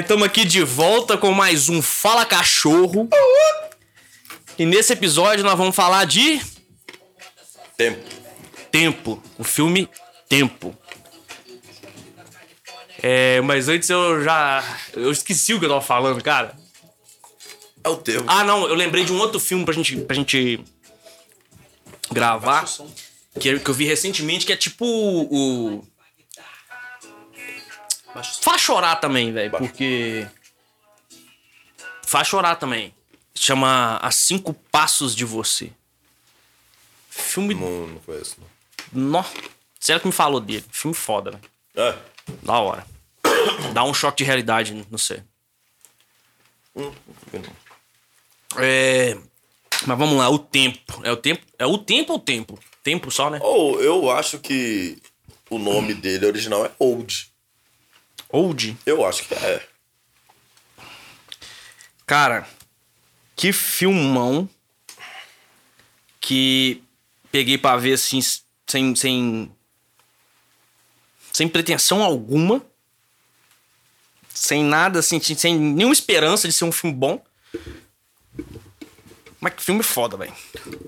estamos aqui de volta com mais um Fala Cachorro. E nesse episódio nós vamos falar de Tempo. Tempo, o filme Tempo. É, mas antes eu já. Eu esqueci o que eu tava falando, cara. É o tempo. Ah, não, eu lembrei de um outro filme pra gente, pra gente gravar. Que, que eu vi recentemente, que é tipo o. Faz chorar também, velho, porque. Faz chorar também. Chama As Cinco Passos de Você. Filme. Não, não conheço, não. Nó. Sério que me falou dele. Filme foda, velho. É. Da hora. Dá um choque de realidade, não sei. Hum, É. Mas vamos lá, o tempo. É o tempo. É o tempo ou o tempo? Tempo só, né? Ou eu acho que o nome dele original é Old. Old. Eu acho que é. Cara, que filmão que peguei pra ver assim, sem, sem, sem pretensão alguma, sem nada, assim, sem nenhuma esperança de ser um filme bom. Mas que filme foda, velho.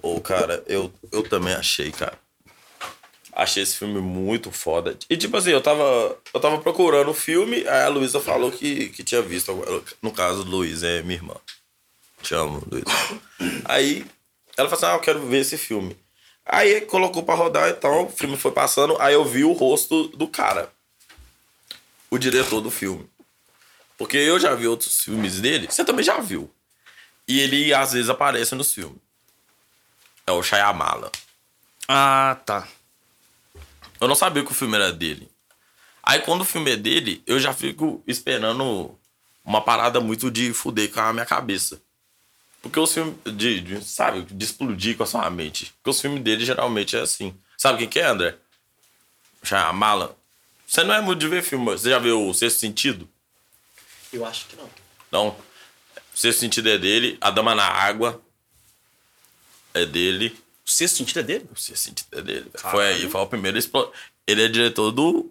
Ô, cara, eu, eu também achei, cara. Achei esse filme muito foda. E tipo assim, eu tava, eu tava procurando o filme, aí a Luísa falou que, que tinha visto. No caso, Luísa é minha irmã. Te amo, Luísa. Aí ela falou assim: Ah, eu quero ver esse filme. Aí colocou pra rodar e tal, o filme foi passando, aí eu vi o rosto do cara. O diretor do filme. Porque eu já vi outros filmes dele, você também já viu. E ele às vezes aparece nos filmes. É o Shyamala. Ah, tá. Eu não sabia que o filme era dele. Aí quando o filme é dele, eu já fico esperando uma parada muito de fuder com a minha cabeça. Porque os filmes, de, de, sabe, de explodir com a sua mente. Porque os filmes dele geralmente é assim. Sabe quem que é, André? Shyamala. Você não é muito de ver filme, você já viu o Sexto Sentido? Eu acho que não. Não. O Sexto Sentido é dele, A Dama na Água é dele. O sexto sentido é dele? O Sexto Sentido é dele. Foi aí, foi o primeiro. Ele é diretor do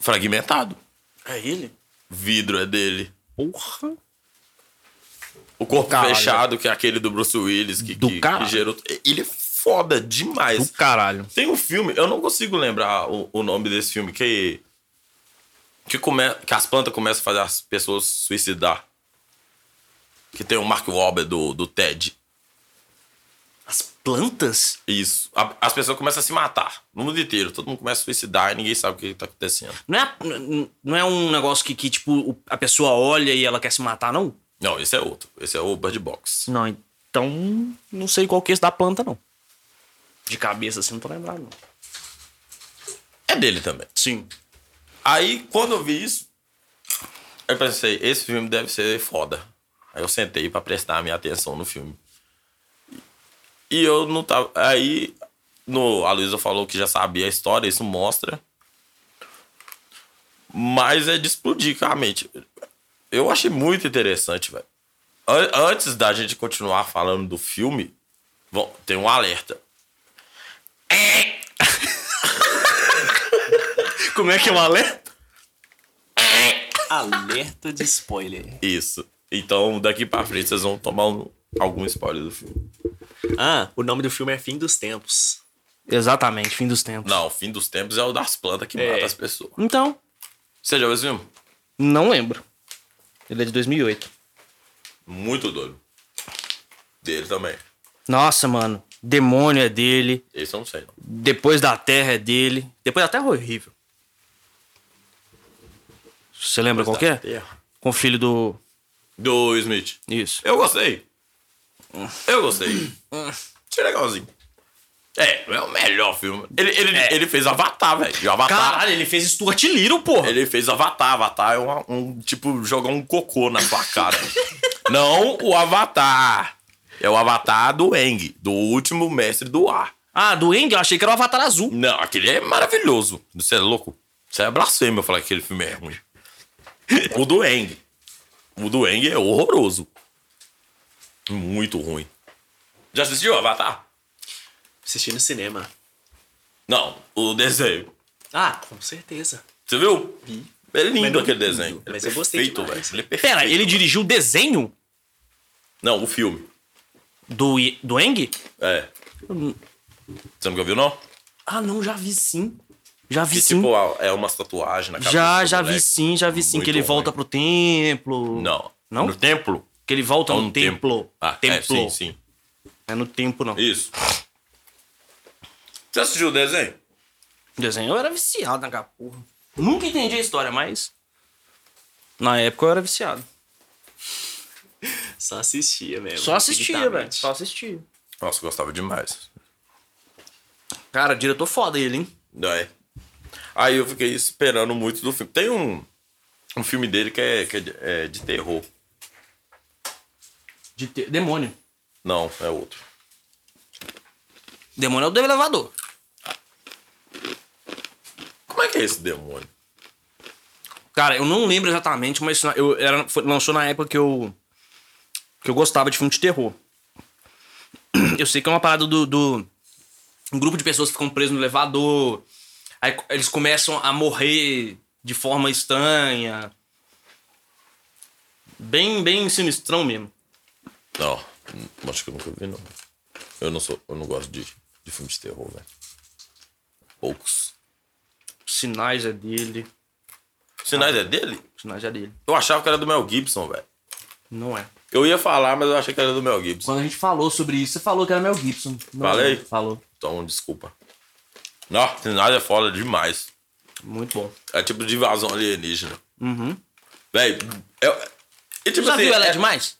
Fragmentado. É ele? Vidro é dele. Porra. O Corpo Caralho. Fechado, que é aquele do Bruce Willis, que, Do que, que gerou. Ele é foda demais. Do caralho. Tem um filme, eu não consigo lembrar o, o nome desse filme, que. Que, come, que as plantas começam a fazer as pessoas suicidar. Que tem o Mark Wahlberg do, do TED. As plantas? Isso. A- as pessoas começam a se matar. No mundo inteiro. Todo mundo começa a suicidar e ninguém sabe o que tá acontecendo. Não é, não é um negócio que, que, tipo, a pessoa olha e ela quer se matar, não? Não, esse é outro. Esse é o Bird Box. Não, então não sei qual que é esse da planta, não. De cabeça assim, não tô lembrado, não. É dele também. Sim. Aí, quando eu vi isso, eu pensei, esse filme deve ser foda. Aí eu sentei pra prestar a minha atenção no filme. E eu não tava. Aí, no, a Luísa falou que já sabia a história, isso mostra. Mas é de explodir com a mente. Eu achei muito interessante, velho. An- Antes da gente continuar falando do filme, bom, tem um alerta. Como é que é o alerta? Alerta de spoiler. Isso. Então, daqui pra frente, vocês vão tomar um- algum spoiler do filme. Ah, o nome do filme é Fim dos Tempos. Exatamente, fim dos tempos. Não, o fim dos tempos é o das plantas que É. mata as pessoas. Então, Você já viu esse filme? não lembro. Ele é de 2008. Muito doido. Dele também. Nossa, mano. Demônio é dele. Esse eu não sei, não. Depois da Terra é dele. Depois da Terra é horrível. Você lembra qual que é? Terra. Com o filho do. Do Smith. Isso. Eu gostei. Eu gostei. Achei legalzinho. É, não é o melhor filme. Ele, ele, ele fez Avatar, velho. Avatar. Caralho, ele fez Stuart Little, porra. Ele fez Avatar. Avatar é um, um, tipo jogar um cocô na sua cara. não o Avatar. É o Avatar do Eng, do último mestre do ar. Ah, do Eng, eu achei que era o Avatar Azul. Não, aquele é maravilhoso. Você é louco? Isso é blasfêmia falar que aquele filme é ruim. o do Eng. O do Eng é horroroso. Muito ruim. Já assistiu Avatar? Assisti no cinema. Não, o desenho. Ah, com certeza. Você viu? Vi. É lindo aquele lindo, desenho. Ele mas é eu gostei perfeito, velho. demais. Ele é perfeito. Pera, ele dirigiu o desenho Não, o filme. do, do Eng? É. Você nunca viu, não? Ah, não, já vi sim. Já vi Que sim. tipo, é umas tatuagens na cabeça. já, já vi sim, já vi sim. Que ele ruim. volta pro templo. Não. Não? No templo? Que ele volta Ou no, no templo. Ah, templo. é, sim, sim. É no tempo, não. Isso. Você assistiu o desenho? Desenho eu era viciado naquela porra. Nunca entendi a história, mas. Na época eu era viciado. Só assistia mesmo. Só assistia, velho. Só assistia. Nossa, eu gostava demais. Cara, diretor foda ele, hein? É. Aí eu fiquei esperando muito do filme. Tem um, um filme dele que é, que é de, é de terror. De te- Demônio. Não, é outro. Demônio é o do elevador. Como é que é esse demônio? Cara, eu não lembro exatamente, mas eu era, foi- lançou na época que eu. que eu gostava de filme de terror. Eu sei que é uma parada do. do um grupo de pessoas que ficam presas no elevador. Aí eles começam a morrer de forma estranha. Bem, bem sinistrão mesmo. Não, acho que eu nunca vi, não. Eu não sou, eu não gosto de, de filme de terror, velho. Poucos. Sinais é dele. Sinais é dele? Sinais é dele. Eu achava que era do Mel Gibson, velho. Não é. Eu ia falar, mas eu achei que era do Mel Gibson. Quando a gente falou sobre isso, você falou que era Mel Gibson. Não, Falei? Falou. Então, desculpa. Não, Sinais é foda demais. Muito bom. É tipo de invasão alienígena. Uhum. Véi, é, e tipo Já assim, viu Ela é é- Demais?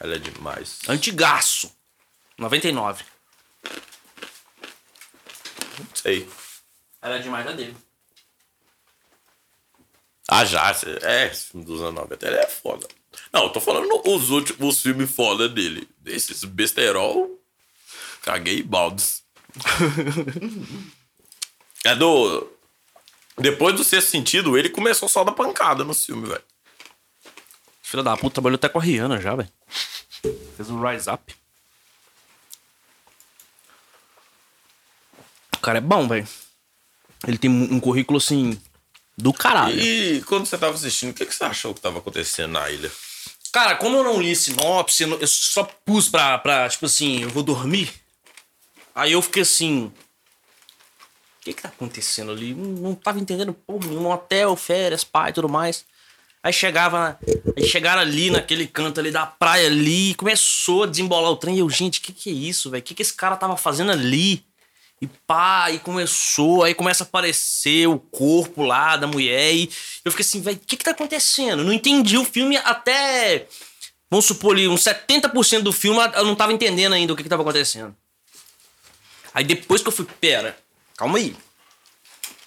Ela é demais. Antigaço. 99. Não sei. Ela é demais é dele. Ah, já. É, esse filme dos anos 90 ele é foda. Não, eu tô falando os últimos filmes foda dele. Esses besterol. Caguei baldes. é do. Depois do sexto sentido, ele começou só da pancada no filme, velho. Filha da puta, trabalhou até com a Rihanna já, velho. Fez o Rise Up. O cara é bom, velho. Ele tem um currículo, assim, do caralho. E quando você tava assistindo, o que, que você achou que tava acontecendo na ilha? Cara, como eu não li sinopse, eu só pus pra, pra, tipo assim, eu vou dormir. Aí eu fiquei assim. O que que tá acontecendo ali? Não, não tava entendendo porra nenhuma. Hotel, férias, pai e tudo mais. Aí chegava. Aí chegaram ali naquele canto ali da praia ali. Começou a desembolar o trem. E eu, gente, o que que é isso, velho? Que que esse cara tava fazendo ali? E pá, e começou, aí começa a aparecer o corpo lá da mulher e eu fiquei assim, velho, o que que tá acontecendo? Não entendi o filme até, vamos supor ali, uns 70% do filme eu não tava entendendo ainda o que que tava acontecendo. Aí depois que eu fui, pera, calma aí.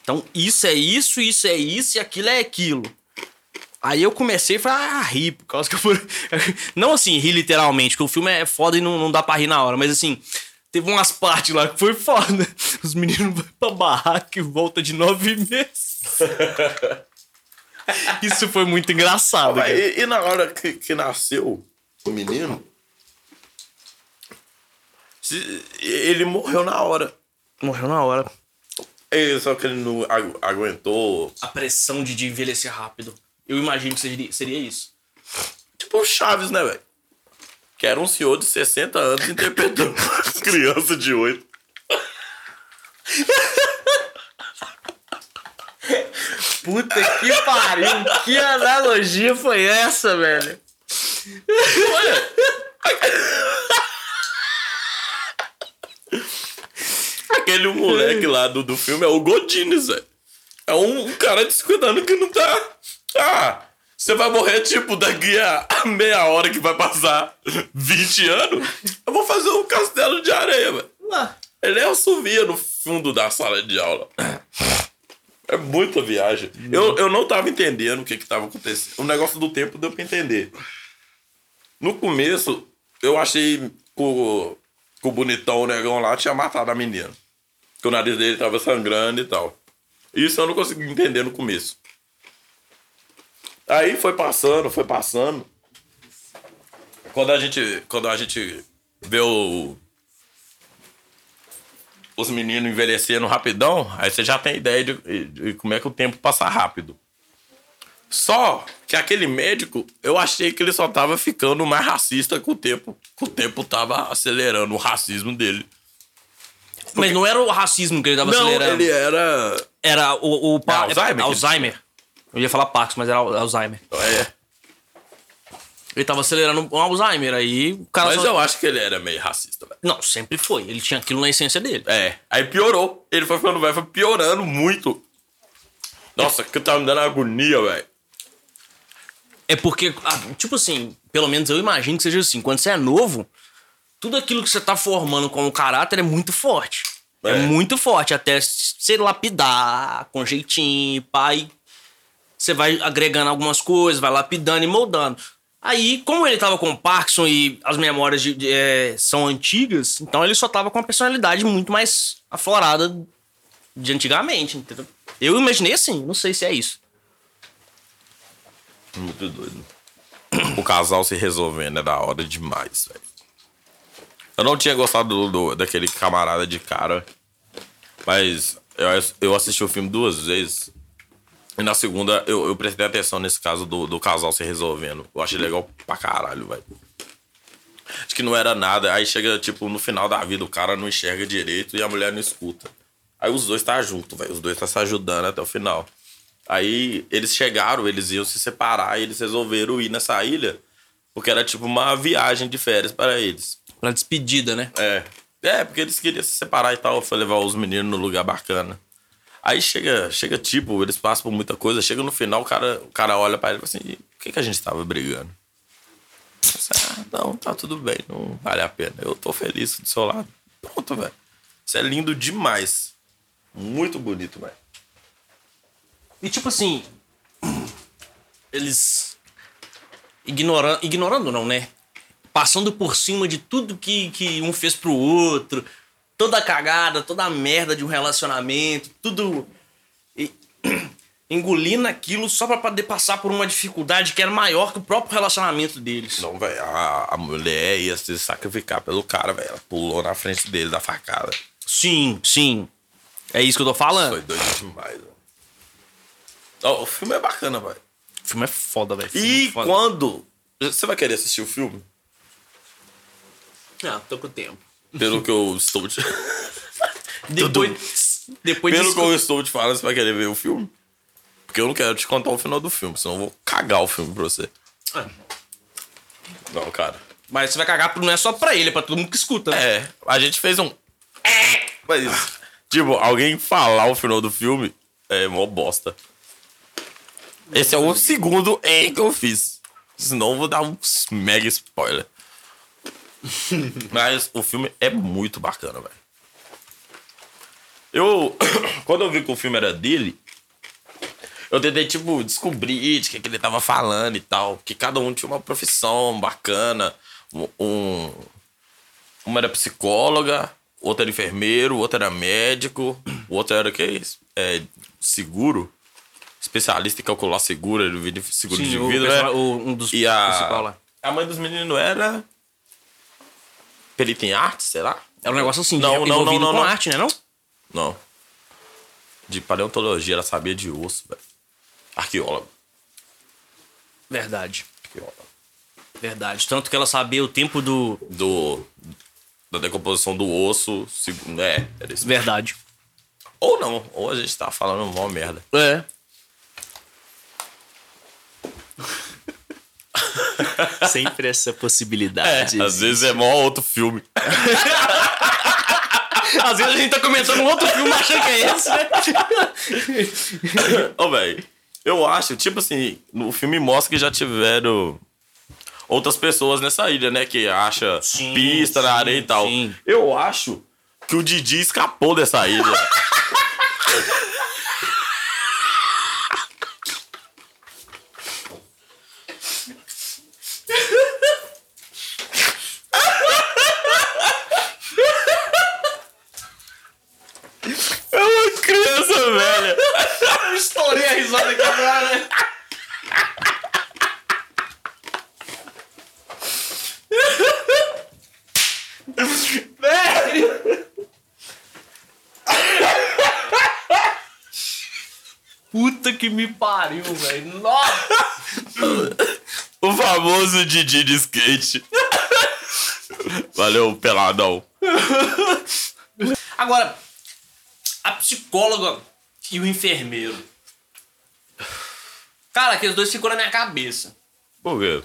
Então isso é isso, isso é isso e aquilo é aquilo. Aí eu comecei a falar, ah, rir, por causa que eu fui... Não assim, rir literalmente, porque o filme é foda e não, não dá pra rir na hora, mas assim, teve umas partes lá que foi foda. Os meninos vão pra barraca e volta de nove meses. Isso foi muito engraçado. cara. E, e na hora que, que nasceu o menino, ele morreu na hora. Morreu na hora. Só que ele não agu- aguentou. A pressão de, de envelhecer rápido. Eu imagino que seria, seria isso. Tipo o Chaves, né, velho? Que era um senhor de 60 anos interpretando criança de 8. Puta que pariu. que analogia foi essa, velho? Aquele moleque lá do, do filme é o Godines, velho. É um, um cara descuidando que não tá. Ah, você vai morrer, tipo, daqui a meia hora que vai passar 20 anos. Eu vou fazer um castelo de areia, velho. Ele assovia no fundo da sala de aula. É muita viagem. Eu, eu não tava entendendo o que que tava acontecendo. O negócio do tempo deu pra entender. No começo, eu achei que o, que o bonitão, o negão lá, tinha matado a menina. Que o nariz dele tava sangrando e tal. Isso eu não consegui entender no começo. Aí foi passando, foi passando. Quando a gente, quando a gente vê o, os meninos envelhecendo rapidão, aí você já tem ideia de, de como é que o tempo passa rápido. Só que aquele médico, eu achei que ele só tava ficando mais racista com o tempo. Que o tempo tava acelerando o racismo dele. Mas não era o racismo que ele tava Não, acelerando. ele era. Era o. o É Alzheimer Alzheimer. Eu ia falar Parkinson, mas era Al- Alzheimer. É. Ele tava acelerando o Alzheimer, aí o cara. Mas só- eu acho que ele era meio racista, velho. Não, sempre foi. Ele tinha aquilo na essência dele. É. Aí piorou. Ele foi ficando velho, foi piorando muito. Nossa, que tava me dando agonia, velho. É porque, ah, tipo assim, pelo menos eu imagino que seja assim. Quando você é novo, tudo aquilo que você tá formando como caráter é muito forte. É, É. muito forte, até se lapidar com jeitinho, pai. Você vai agregando algumas coisas, vai lapidando e moldando. Aí, como ele tava com Parkinson e as memórias de- de, é, são antigas, então ele só tava com uma personalidade muito mais aflorada de antigamente, entendeu? Eu imaginei assim, não sei se é isso. Muito doido. O casal se resolvendo é da hora demais, velho. Eu não tinha gostado do, do- daquele camarada de cara. Mas eu, eu assisti o filme duas vezes. E na segunda eu, eu prestei atenção nesse caso do, do casal se resolvendo. Eu achei legal pra caralho, velho. Acho que não era nada. Aí chega, tipo, no final da vida, o cara não enxerga direito e a mulher não escuta. Aí os dois tá junto, velho. Os dois tá se ajudando até o final. Aí eles chegaram, eles iam se separar e eles resolveram ir nessa ilha. Porque era tipo uma viagem de férias para eles. Pra despedida, né? É. É, porque eles queriam se separar e tal. Foi levar os meninos no lugar bacana. Aí chega, chega tipo, eles passam por muita coisa. Chega no final, o cara, o cara olha pra ele e fala assim: por que, que a gente tava brigando? Falei, ah, não, tá tudo bem, não vale a pena. Eu tô feliz do seu lado. Pronto, velho. Isso é lindo demais. Muito bonito, velho. E tipo assim. Eles. Ignorando. Ignorando não, né? Passando por cima de tudo que, que um fez pro outro. Toda a cagada, toda a merda de um relacionamento, tudo. e- engolindo aquilo só pra poder passar por uma dificuldade que era maior que o próprio relacionamento deles. Não, velho, a, a mulher ia se sacrificar pelo cara, velho. Ela pulou na frente dele da facada. Sim, sim. É isso que eu tô falando. Foi doido demais, velho. Ó, o filme é bacana, velho. O filme é foda, velho. E é foda. quando. Você vai querer assistir o filme? Não, tô com tempo. Pelo que eu estou te. Depois. Depois Pelo que eu estou te falando, você vai querer ver o filme? Porque eu não quero te contar o final do filme, senão eu vou cagar o filme pra você. Ah, Não, cara. Mas você vai cagar, não é só pra ele, é pra todo mundo que escuta. né? É, a gente fez um. Mas, tipo, alguém falar o final do filme é mó bosta. Esse é o segundo é que eu fiz. Senão eu vou dar um mega spoiler. Mas o filme é muito bacana, velho. Eu. Quando eu vi que o filme era dele, eu tentei, tipo, descobrir de que, que ele tava falando e tal. Que cada um tinha uma profissão bacana. Um. um- uma era psicóloga, outra era enfermeiro, outra era médico, o outro era o que? É, seguro. Especialista em calcular seguro, seguro Sim, de o vida, personagem- né? o- um dos E a, a mãe dos meninos era. Perita em arte, será? Era um negócio assim, Não, de- não, não, não, com não. arte, né? Não? Não. De paleontologia, ela sabia de osso, velho. Arqueólogo. Verdade. Arqueólogo. Verdade. Tanto que ela sabia o tempo do. Do. Da decomposição do osso. seg- É, era. Verdade. Ou não, ou a gente tá falando uma merda. É. sempre essa possibilidade. Às vezes é mó outro filme. Às vezes a gente tá comentando um outro filme achando que é esse, né? Ô, velho, eu acho, tipo assim, no filme mostra que já tiveram outras pessoas nessa ilha, né? Que acha Sim, pista na sim, areia e tal. sim. Eu acho que o Didi escapou dessa ilha. É uma criança velha. Estourei a risada aqui agora, né? que me pariu, velho. Nossa! O famoso Didi de skate. Valeu, peladão. Agora, a psicóloga e o enfermeiro. Cara, aqueles dois ficou na minha cabeça. Por quê?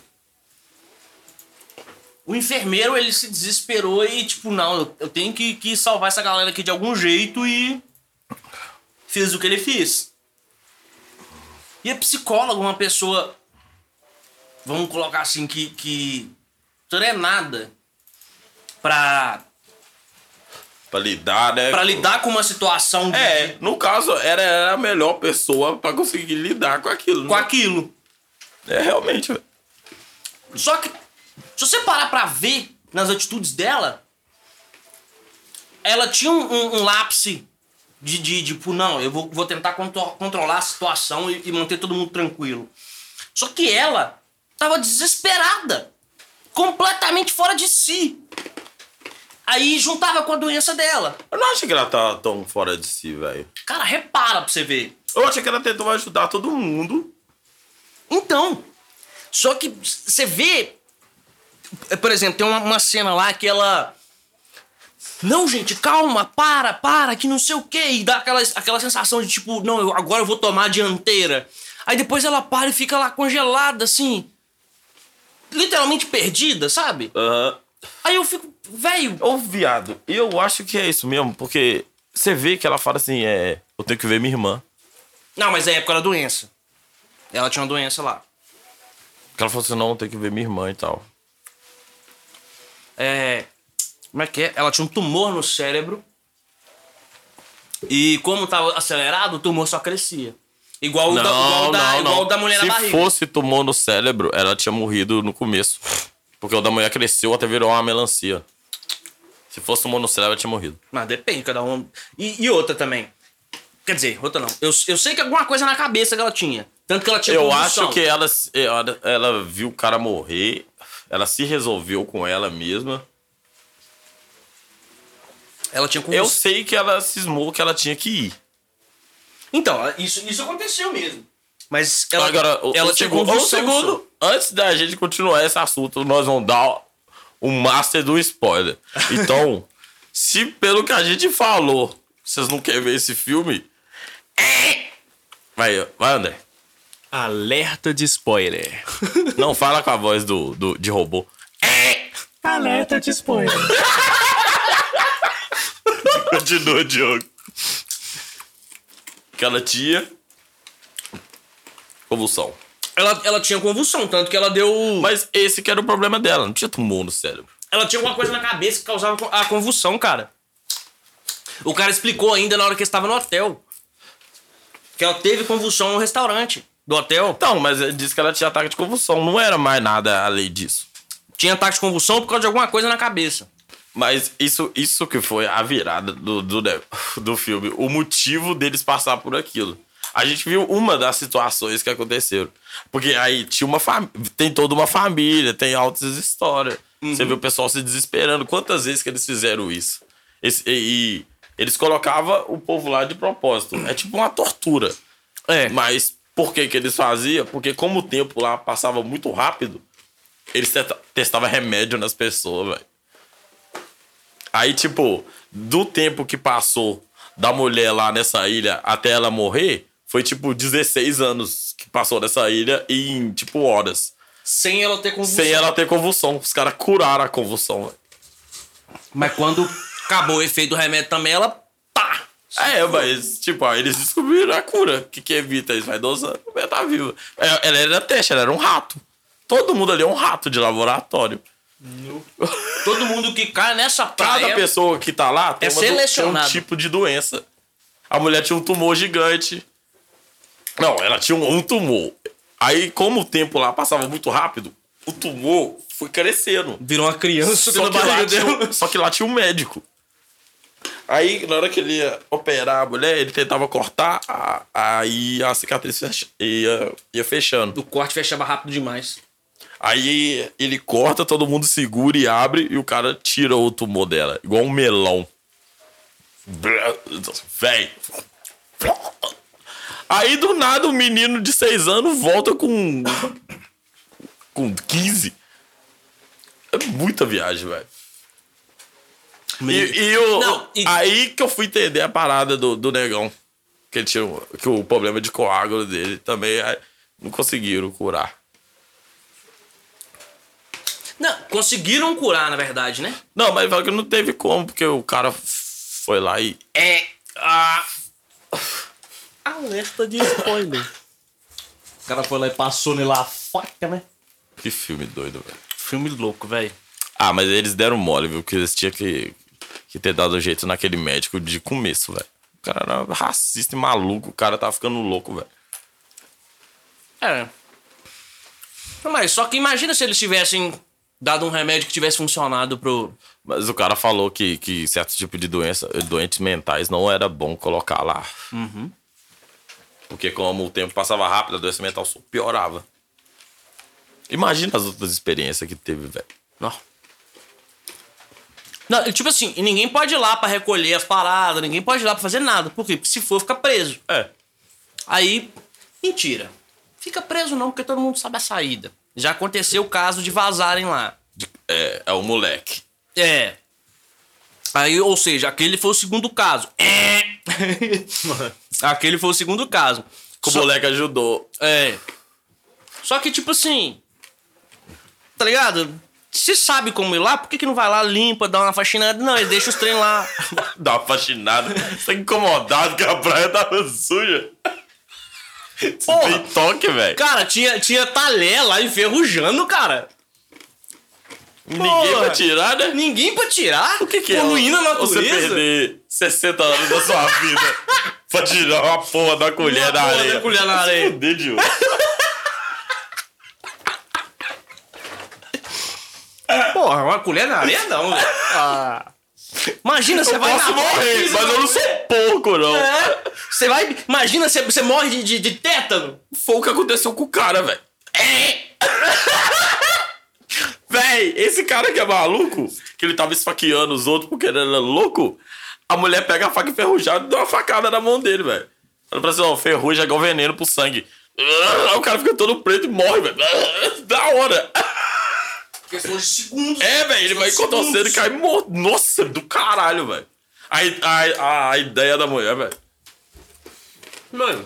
O enfermeiro, ele se desesperou e, tipo, não, eu- eu tenho que, que salvar essa galera aqui de algum jeito e. Fez o que ele fez. E a psicóloga, uma pessoa. Vamos colocar assim, que. que treinada pra, Pra lidar, né? pra lidar com uma situação de, É, no caso, era, era a melhor pessoa pra conseguir lidar com aquilo. com né? aquilo. É, realmente. Só que, se você parar pra ver nas atitudes dela, ela tinha um, um, um lápise de, de, de, tipo, não, eu vou, vou tentar contro- controlar a situação e, e manter todo mundo tranquilo. Só que ela tava desesperada, completamente fora de si. Aí juntava com a doença dela. Eu não acho que ela tá tão fora de si, velho. Cara, repara pra você ver. Eu acho que ela tentou ajudar todo mundo. Então, só que você vê. Por exemplo, tem uma, uma cena lá que ela. Não, gente, calma, para, para, que não sei o quê. E dá aquela, aquela sensação de tipo, não, eu, agora eu vou tomar a dianteira. Aí depois ela para e fica lá congelada, assim. Literalmente perdida, sabe? Aham. Aí eu fico, velho. Ô, viado, e eu acho que é isso mesmo, porque você vê que ela fala assim, é. Eu tenho que ver minha irmã. Não, mas é época da doença. Ela tinha uma doença lá. Que ela falou assim, não, eu tenho que ver minha irmã e tal. É. Como é que é? Ela tinha um tumor no cérebro. E como tava acelerado, o tumor só crescia. Igual o da, igual da, igual o da mulher Se na barriga. fosse tumor no cérebro, ela tinha morrido no começo. Porque o da mulher cresceu até virou uma melancia. Se fosse tumor no cérebro, ela tinha morrido. Mas depende, cada um. E, e outra também. Quer dizer, outra não. Eu, eu sei que alguma coisa na cabeça que ela tinha. Tanto que ela tinha Eu acho que ela, ela, ela viu o cara morrer, ela se resolveu com ela mesma. Ela tinha Eu convulsão. sei que ela cismou que ela tinha que ir. Então, isso, isso aconteceu mesmo. Mas ela, Agora, ela o tinha segundo, o convulsão. segundo, antes da gente continuar esse assunto, nós vamos dar o master do spoiler. Então, se pelo que a gente falou, vocês não querem ver esse filme, é. vai, vai André. Alerta de spoiler. Não fala com a voz do, do de robô. Alerta de spoiler. Continua, Diogo. Que ela tinha convulsão. Ela, ela tinha convulsão, tanto que ela deu. Mas esse que era o problema dela, não tinha tumor no cérebro. Ela tinha alguma coisa na cabeça que causava a convulsão, cara. O cara explicou ainda na hora que estava no hotel. Que ela teve convulsão no restaurante do hotel. Então, mas disse que ela tinha ataque de convulsão, não era mais nada além disso. Tinha ataque de convulsão por causa de alguma coisa na cabeça. Mas isso, isso que foi a virada do, do, do filme, o motivo deles passar por aquilo. A gente viu uma das situações que aconteceram. Porque aí tinha uma família, tem toda uma família, tem altas histórias. Você vê o pessoal se desesperando. Quantas vezes que eles fizeram isso? Esse- e, e eles colocavam o povo lá de propósito. É tipo uma tortura. É. Mas por que que eles faziam? Porque como o tempo lá passava muito rápido, eles testa- testavam remédio nas pessoas, velho. Aí, tipo, do tempo que passou da mulher lá nessa ilha até ela morrer, foi tipo 16 anos que passou nessa ilha em, tipo, horas. Sem ela ter convulsão. Sem ela ter convulsão. Os caras curaram a convulsão. Mas quando acabou o efeito do remédio também, ela. Pá! É, mas, tipo, ó, eles descobriram a cura. O que, que evita isso? Vai dosando, vai tá viva. É, Ela era teste, ela era um rato. Todo mundo ali é um rato de laboratório. Todo mundo que cai nessa Cada praia. pessoa que tá lá tem, é uma tem um tipo de doença. A mulher tinha um tumor gigante. Não, ela tinha um, um tumor. Aí, como o tempo lá passava muito rápido, o tumor foi crescendo. Virou uma criança Só que, lá tinha, um- só que lá tinha um médico. Aí, na hora que ele ia operar a mulher, ele tentava cortar, aí a cicatriz fecha- ia, ia fechando. O corte fechava rápido demais. Aí ele corta, todo mundo segura e abre, e o cara tira o tumor dela, igual um melão. Véi. Aí do nada o menino de 6 anos volta com. com 15. É muita viagem, velho. E, e Não, e- aí que eu fui entender a parada do, do negão. Que ele tinha um- que o problema de coágulo dele também não conseguiram curar. Não, conseguiram curar, na verdade, né? Não, mas que não teve como, porque o cara foi lá e. É. Ah, Alerta de spoiler. O cara foi lá e passou nele a faca, né? Que filme doido, velho. filme louco, velho. Ah, mas eles deram mole, viu? Que eles tinham que, que ter dado jeito naquele médico de começo, velho. O cara era racista e maluco, o cara tava ficando louco, velho. É. Mas só que imagina se eles tivessem dado um remédio que tivesse funcionado pro. Mas o cara falou que, que certo tipo de doença, doentes mentais não era bom colocar lá. Porque como o tempo passava rápido, a doença mental só piorava. Imagina as outras experiências que teve, velho. Não. Não, tipo assim, ninguém pode ir lá pra recolher as paradas, ninguém pode ir lá pra fazer nada. Por quê? Porque se for, fica preso. É. Aí, mentira. Fica preso não, porque todo mundo sabe a saída. Já aconteceu o caso de vazarem lá. É, é o moleque. É. Aí, ou seja, aquele foi o segundo caso. É. aquele foi o segundo caso. Que o Só- moleque ajudou. É. Só que, tipo assim. Tá ligado? Se sabe como ir lá, por que, que não vai lá, limpa, dá uma faxinada? Não, ele deixa os trem lá. Dá uma faxinada. Você tá incomodado que a praia tava suja. Você Porra. tem toque, velho. Cara, tinha, tinha talher lá enferrujando, cara. Ninguém Porra. vai tirar, né? Ninguém pra tirar. O que, que é? Poluindo a Você natureza. perder 60 anos da sua vida pra tirar uma porra da colher Uma da porra areia. da colher na areia. fuder, Dil. Porra, uma colher na areia não, velho. Ah, Imagina, você vai posso na morrer, mas pra eu não sou porco, não. É. Você vai. Imagina, você, você morre de, de, de tétano. Foi o que aconteceu com o cara, velho. É. Véi, esse cara que é maluco, que ele tava esfaqueando os outros porque ele era louco, a mulher pega a faca enferrujada e dá uma facada na mão dele, velho. Ela fala assim, ó, ferrugem é igual veneno pro sangue. Aí o cara fica todo preto e morre, velho. Da hora. Questão de segundos. É, velho, ele vai contorcendo e cai morto. Nossa, do caralho, velho. A, a, a ideia da mulher, velho. Mano.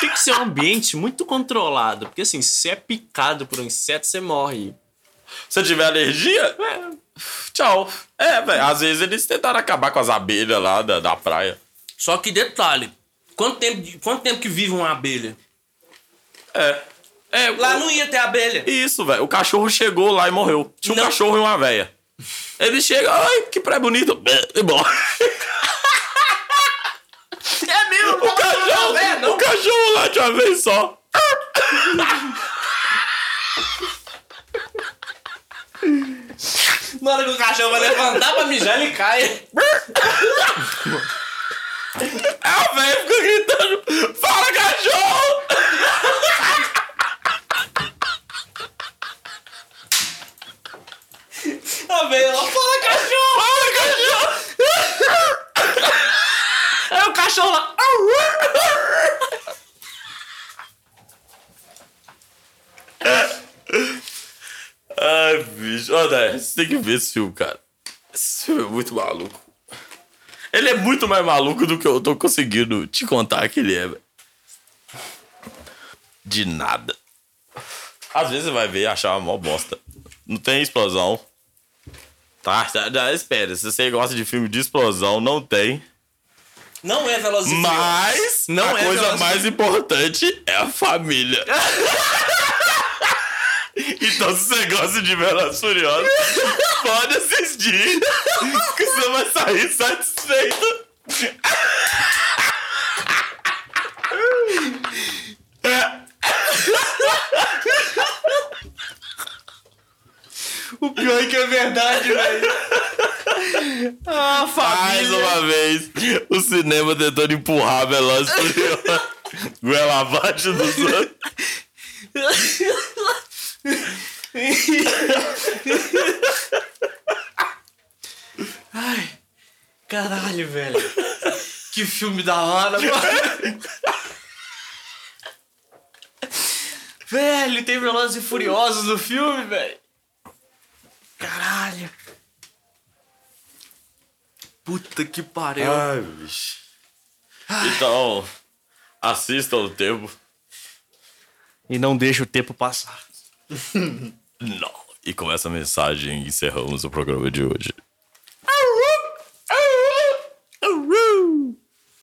tem que ser um ambiente muito controlado. Porque assim, se você é picado por um inseto, você morre. Se tiver alergia, é, tchau. É, velho, às vezes eles tentaram acabar com as abelhas lá da, da praia. Só que detalhe. Quanto tempo, quanto tempo que vive uma abelha? É. É, Lá o- não ia ter abelha. Isso, velho. O cachorro chegou lá e morreu. Tinha um Não. cachorro e uma véia. Ele chega, ai, que pré bonito. E morre. É mesmo, O cachorro, o cachorro lá de uma vez só. Na hora que o cachorro vai levantar pra mijar, ele cai. A véia fica gritando, fala cachorro! A velha lá, fala cachorro! Fala cachorro! Aí o cachorro lá. Ai, bicho. André, você tem que ver esse filme, cara. Esse filme é muito maluco. Ele é muito mais maluco do que eu tô conseguindo te contar que ele é, velho. De nada. Às vezes você vai ver e achar uma mó bosta. Não tem explosão. Tá, já, já espera. Se você gosta de filme de explosão, não tem. Não é Velozes e. Mas Não a é coisa Velozes mais importante é a família. então, se você gosta de Velozes Furiosos, pode assistir, que você vai sair satisfeito. O pior é que é verdade, velho. Ah, Mais família. uma vez, o cinema tentando empurrar Velozes e Furiosos goela abaixo dos outros. Caralho, velho. Que filme da hora, mano. velho, tem Velozes e Furiosos no filme, velho. Caralho. Puta que pariu. Ai, bicho. Então, assistam o tempo. E não deixa o tempo passar. Não. E com essa mensagem encerramos o programa de hoje.